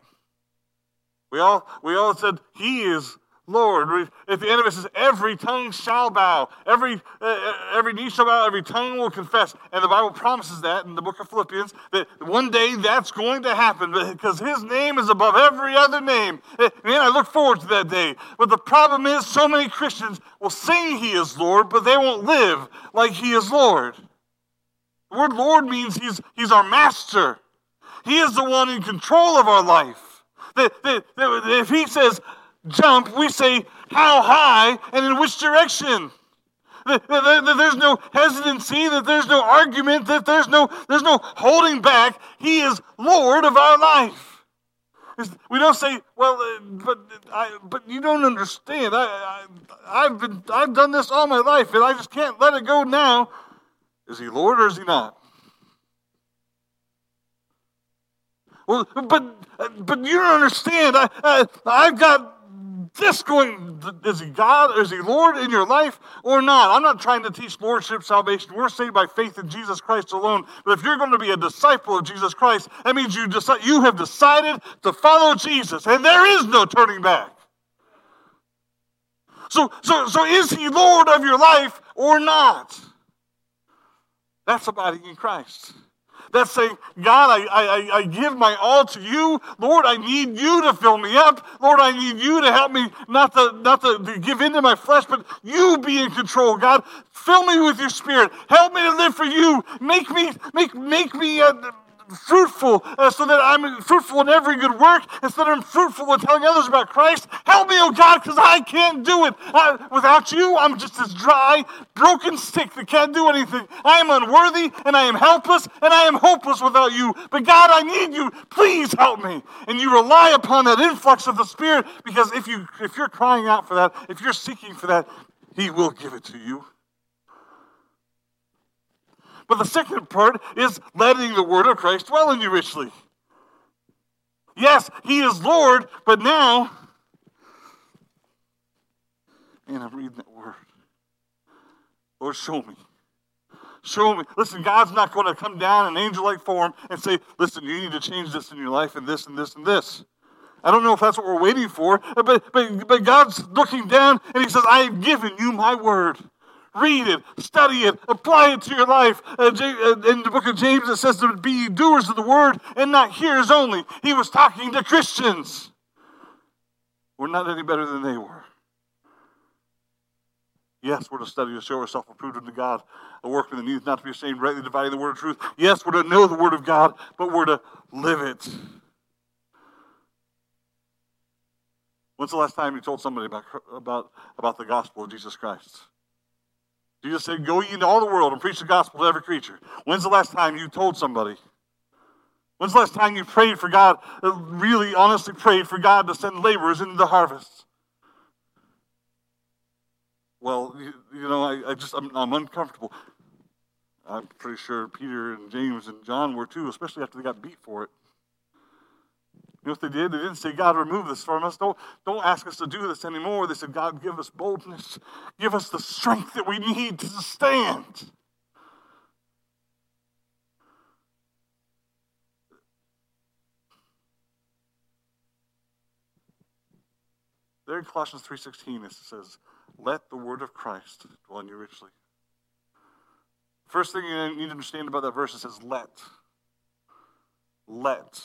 We all, we all said, He is Lord. At the end of it says, every tongue shall bow, every, uh, uh, every knee shall bow, every tongue will confess. And the Bible promises that in the book of Philippians, that one day that's going to happen because his name is above every other name. Uh, man, I look forward to that day. But the problem is, so many Christians will sing he is Lord, but they won't live like he is Lord. The word Lord means he's, he's our master. He is the one in control of our life. That, that, that if he says, jump, we say how high and in which direction. That there's no hesitancy, that there's no argument, that there's no, there's no holding back. He is Lord of our life. We don't say, well, uh, but I, but you don't understand. I, I, have been, I've done this all my life, and I just can't let it go now. Is he Lord or is he not? Well, but but you don't understand. I, I I've got this going, is he God, is he Lord in your life or not? I'm not trying to teach lordship salvation. We're saved by faith in Jesus Christ alone. But if you're going to be a disciple of Jesus Christ, that means you, you have decided to follow Jesus, and there is no turning back. So, so, so is he Lord of your life or not? That's abiding in Christ. That's say, God, I, I, I give my all to you. Lord, I need you to fill me up. Lord, I need you to help me not to, not to, to give into my flesh, but you be in control, God. Fill me with your spirit. Help me to live for you. Make me, make, make me, uh, fruitful uh, so that I'm fruitful in every good work instead of I'm fruitful in telling others about Christ. Help me, oh God, because I can't do it. I, without you, I'm just this dry, broken stick that can't do anything. I am unworthy and I am helpless and I am hopeless without you. But God, I need you. Please help me. And you rely upon that influx of the Spirit because if you if you're crying out for that, if you're seeking for that, He will give it to you. But the second part is letting the word of Christ dwell in you richly. Yes, he is Lord, but now, and I'm reading that word. Lord, show me. Show me. Listen, God's not going to come down in angel like form and say, listen, you need to change this in your life and this and this and this. I don't know if that's what we're waiting for, but, but, but God's looking down and He says, I have given you my word. Read it, study it, apply it to your life. In the book of James, it says to be doers of the word and not hearers only. He was talking to Christians. We're not any better than they were. Yes, we're to study to show ourselves approved unto God, a workman that needs not to be ashamed, rightly dividing the word of truth. Yes, we're to know the word of God, but we're to live it. When's the last time you told somebody about, about, about the gospel of Jesus Christ? Jesus said, Go ye into all the world and preach the gospel to every creature. When's the last time you told somebody? When's the last time you prayed for God, uh, really honestly prayed for God to send laborers into the harvest? Well, you, you know, I, I just, I'm, I'm uncomfortable. I'm pretty sure Peter and James and John were too, especially after they got beat for it. You know what they did? They didn't say, God, remove this from us. Don't, don't ask us to do this anymore. They said, God, give us boldness. Give us the strength that we need to stand. There in Colossians 3.16 it says, let the word of Christ dwell in you richly. First thing you need to understand about that verse, it says let. Let.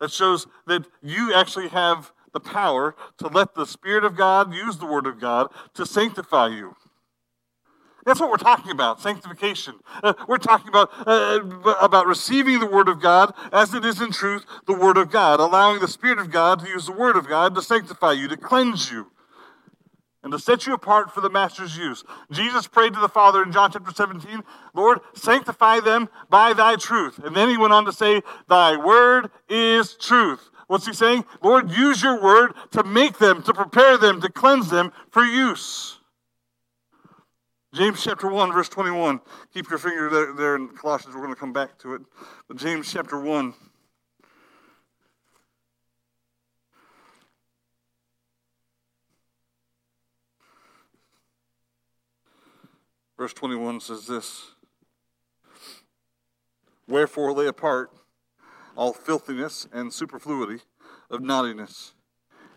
That shows that you actually have the power to let the Spirit of God use the Word of God to sanctify you. That's what we're talking about, sanctification. Uh, we're talking about, uh, about receiving the Word of God as it is in truth, the Word of God, allowing the Spirit of God to use the Word of God to sanctify you, to cleanse you, and to set you apart for the Master's use. Jesus prayed to the Father in John chapter 17, Lord, sanctify them by thy truth. And then he went on to say, Thy Word is truth. What's he saying? Lord, use your Word to make them, to prepare them, to cleanse them for use. James chapter 1, verse 21. Keep your finger there, there in Colossians. We're going to come back to it. But James chapter 1. Verse 21 says this Wherefore lay apart all filthiness and superfluity of naughtiness,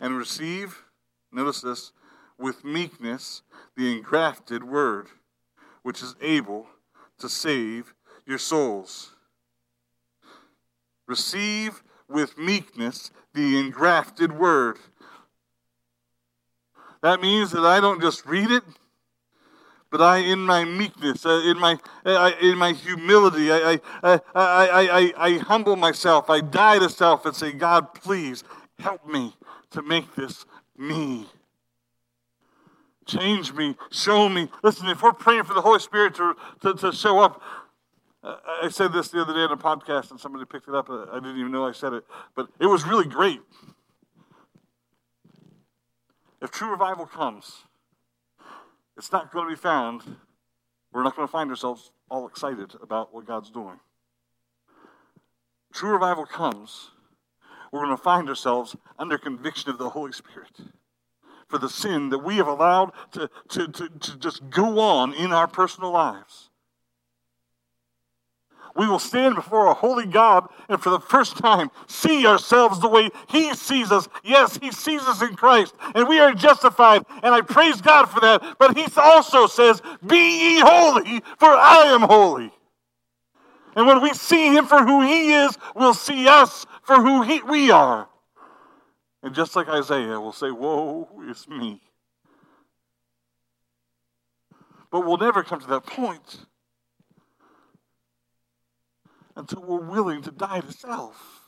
and receive, notice this, with meekness the engrafted word, which is able to save your souls. Receive with meekness the engrafted word. That means that I don't just read it, but I, in my meekness, uh, in my uh, in my humility, I I, I, I, I humble myself. I die to self and say, God, please help me to make this me. Change me, show me. Listen, if we're praying for the Holy Spirit to, to, to show up, uh, I said this the other day on a podcast and somebody picked it up. I didn't even know I said it, but it was really great. If true revival comes, it's not going to be found. We're not going to find ourselves all excited about what God's doing. True revival comes, we're going to find ourselves under conviction of the Holy Spirit for the sin that we have allowed to, to, to, to just go on in our personal lives. We will stand before a holy God and for the first time see ourselves the way He sees us. Yes, He sees us in Christ, and we are justified, and I praise God for that. But He also says, Be ye holy, for I am holy. And when we see Him for who He is, we'll see us for who he, we are. And just like Isaiah will say, Woe is me. But we'll never come to that point until we're willing to die to self.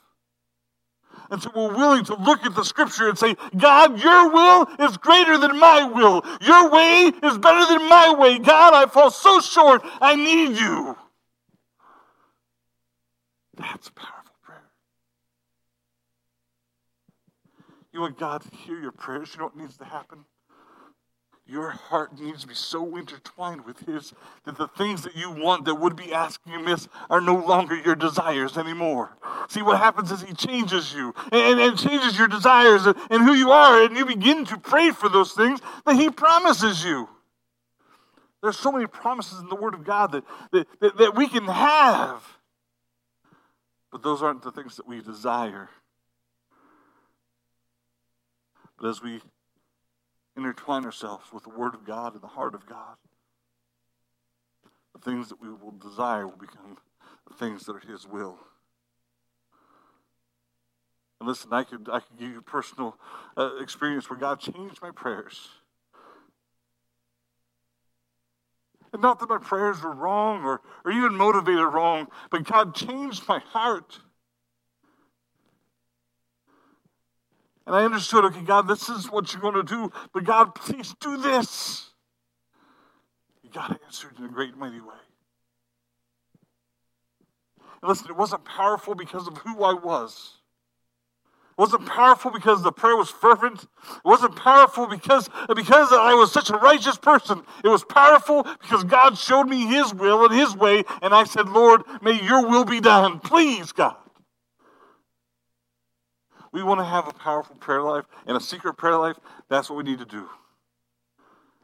Until we're willing to look at the scripture and say, God, your will is greater than my will. Your way is better than my way. God, I fall so short. I need you. That's a powerful prayer. You want God to hear your prayers? You know what needs to happen? Your heart needs to be so intertwined with His that the things that you want that would be asking you miss are no longer your desires anymore. See, what happens is He changes you and, and changes your desires and, and who you are, and you begin to pray for those things that He promises you. There's so many promises in the Word of God that, that, that, that we can have, but those aren't the things that we desire. But as we intertwine ourselves with the Word of God and the heart of God, the things that we will desire will become the things that are His will. And listen, I could, I could give you a personal uh, experience where God changed my prayers. And not that my prayers were wrong or, or even motivated wrong, but God changed my heart. And I understood, okay, God, this is what you're going to do, but God, please do this. God answered in a great mighty way. And listen, it wasn't powerful because of who I was. It wasn't powerful because the prayer was fervent. It wasn't powerful because, because I was such a righteous person. It was powerful because God showed me His will and His way, and I said, Lord, may your will be done. Please, God. We want to have a powerful prayer life and a secret prayer life. That's what we need to do.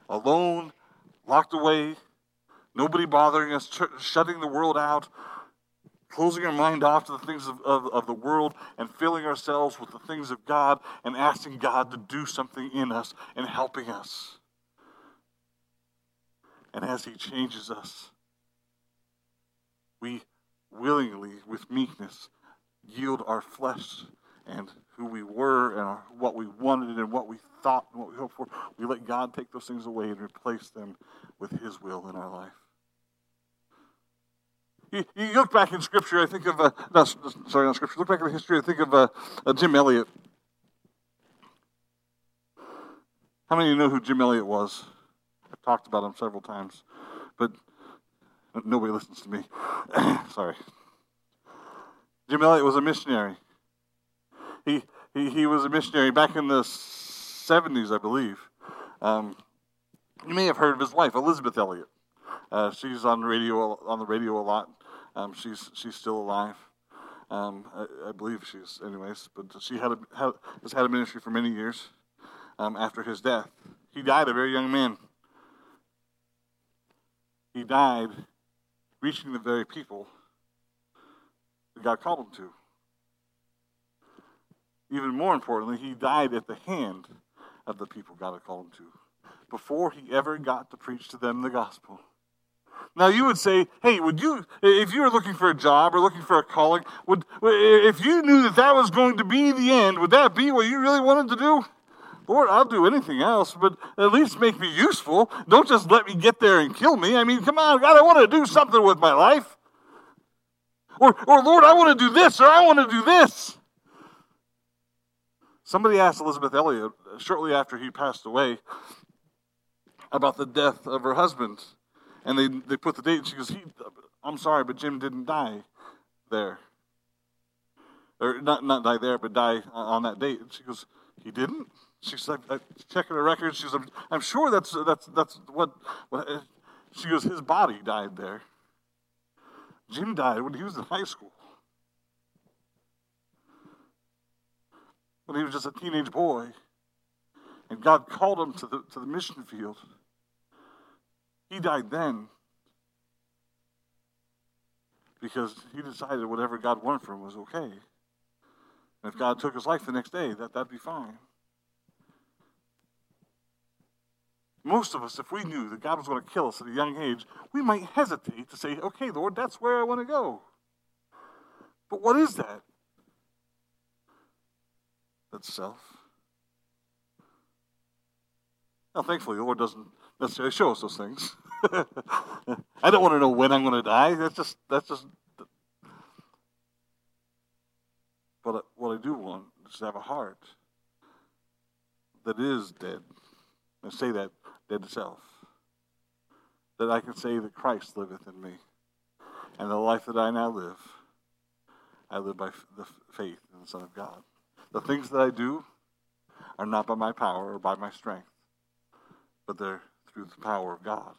Alone, locked away, nobody bothering us, shutting the world out. closing our mind off to the things of, of, of, the world and filling ourselves with the things of God and asking God to do something in us and helping us. And as He changes us, we willingly, with meekness, yield our flesh and who we were and what we wanted and what we thought and what we hoped for. We let God take those things away and replace them with His will in our life. You, you look back in Scripture, I think of, uh, no, sorry, not Scripture, look back in history, I think of uh, uh, Jim Elliot. How many of you know who Jim Elliot was? I've talked about him several times, but nobody listens to me. sorry. Jim Elliot was a missionary. He, he, he was a missionary back in the 70s, I believe. Um, you may have heard of his wife, Elisabeth Elliot. Uh, she's on the radio on the radio a lot. Um, she's she's still alive. Um, I, I, believe she's, anyways. But she had, a, had has had a ministry for many years. Um, after his death, he died a very young man. He died reaching the very people that God called him to. Even more importantly, he died at the hand of the people God had called him to before he ever got to preach to them the gospel. Now you would say, hey, would you, if you were looking for a job or looking for a calling, would, if you knew that that was going to be the end, would that be what you really wanted to do? Lord, I'll do anything else, but at least make me useful. Don't just let me get there and kill me. I mean, come on, God, I want to do something with my life. Or, or Lord, I want to do this, or I want to do this. Somebody asked Elisabeth Elliot uh, shortly after he passed away about the death of her husband. And they, they put the date. And she goes, I'm sorry, but Jim didn't die there. Or not, not die there, but die uh, on that date. And she goes, he didn't? She's like, uh, checking the records. She's, I'm, I'm sure that's, that's, that's what, what. She goes, his body died there. Jim died when he was in high school. When he was just a teenage boy. And God called him to the, to the mission field. He died then because he decided whatever God wanted for him was okay. And if God took his life the next day, that, that'd be fine. Most of us, if we knew that God was going to kill us at a young age, we might hesitate to say, okay, Lord, that's where I want to go. But what is that? That's self. Now, thankfully, the Lord doesn't necessarily show us those things. I don't want to know when I'm going to die. That's just that's just. But what I do want is to have a heart that is dead. I say that dead to self. That I can say that Christ liveth in me, and the life that I now live, I live by the faith in the Son of God. The things that I do are not by my power or by my strength, but they're through the power of God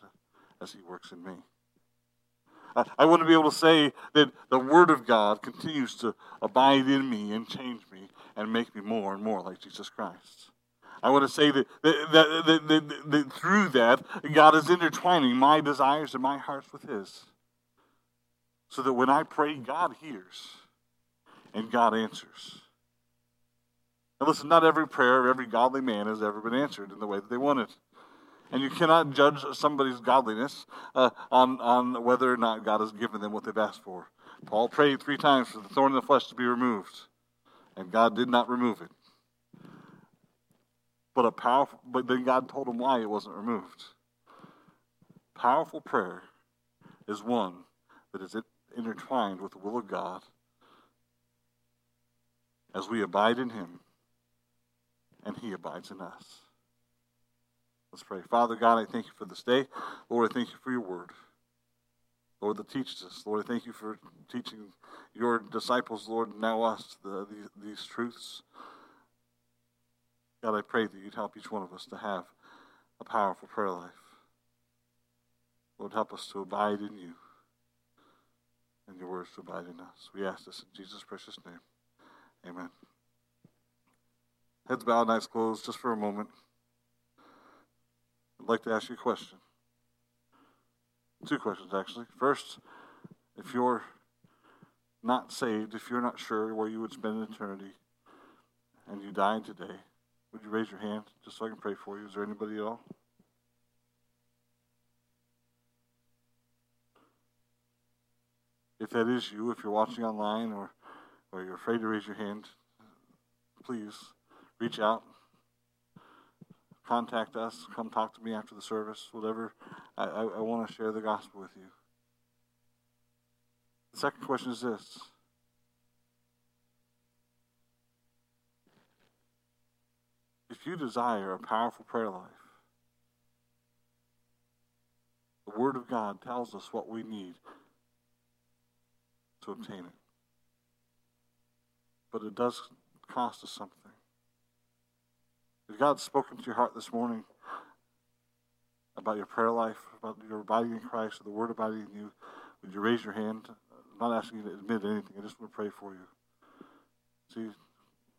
as He works in me. I want to be able to say that the Word of God continues to abide in me and change me and make me more and more like Jesus Christ. I want to say that, that, that, that, that through that, God is intertwining my desires and my hearts with His. So that when I pray, God hears and God answers. And listen, not every prayer of every godly man has ever been answered in the way that they wanted. And you cannot judge somebody's godliness uh, on, on whether or not God has given them what they've asked for. Paul prayed three times for the thorn in the flesh to be removed, and God did not remove it. But a powerful, but then God told him why it wasn't removed. Powerful prayer is one that is intertwined with the will of God as we abide in Him and He abides in us. Let's pray. Father God, I thank you for this day. Lord, I thank you for your word. Lord, that teaches us. Lord, I thank you for teaching your disciples, Lord, now us, the, these, these truths. God, I pray that you'd help each one of us to have a powerful prayer life. Lord, help us to abide in you and your words to abide in us. We ask this in Jesus' precious name. Amen. Heads bowed, eyes closed, just for a moment. I'd like to ask you a question. Two questions, actually. First, if you're not saved, if you're not sure where you would spend eternity, and you died today, would you raise your hand just so I can pray for you? Is there anybody at all? If that is you, if you're watching online or, or you're afraid to raise your hand, please reach out. Contact us. Come talk to me after the service. Whatever. I, I, I want to share the gospel with you. The second question is this If you desire a powerful prayer life, the Word of God tells us what we need to obtain it. But it does cost us something. If God's spoken to your heart this morning about your prayer life, about your abiding in Christ, or the Word abiding in you, would you raise your hand? I'm not asking you to admit anything. I just want to pray for you. See,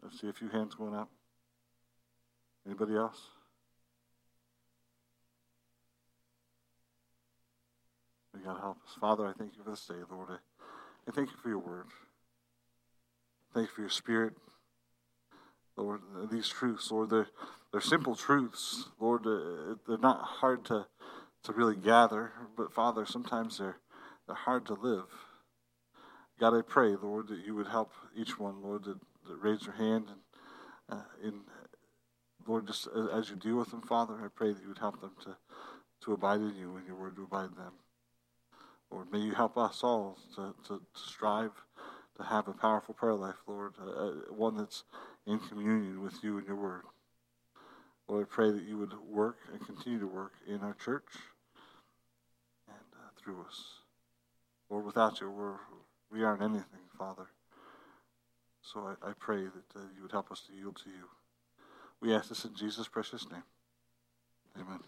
I see a few hands going up. Anybody else? You God help us. Father, I thank you for this day, Lord. I, I thank you for your word. Thank you for your spirit. Lord, these truths, Lord, they're, they're simple truths. Lord, uh, they're not hard to, to really gather, but Father, sometimes they're, they're hard to live. God, I pray, Lord, that you would help each one, Lord, that, raise their hand and uh, in Lord, just as you deal with them, Father, I pray that you would help them to, to abide in you and your word to abide in them. Lord, may you help us all to, to, to strive to have a powerful prayer life, Lord, uh, uh, one that's in communion with you and your word. Lord, I pray that you would work and continue to work in our church and uh, through us. Lord, without you, we're, we aren't anything, Father. So I, I pray that uh, you would help us to yield to you. We ask this in Jesus' precious name. Amen.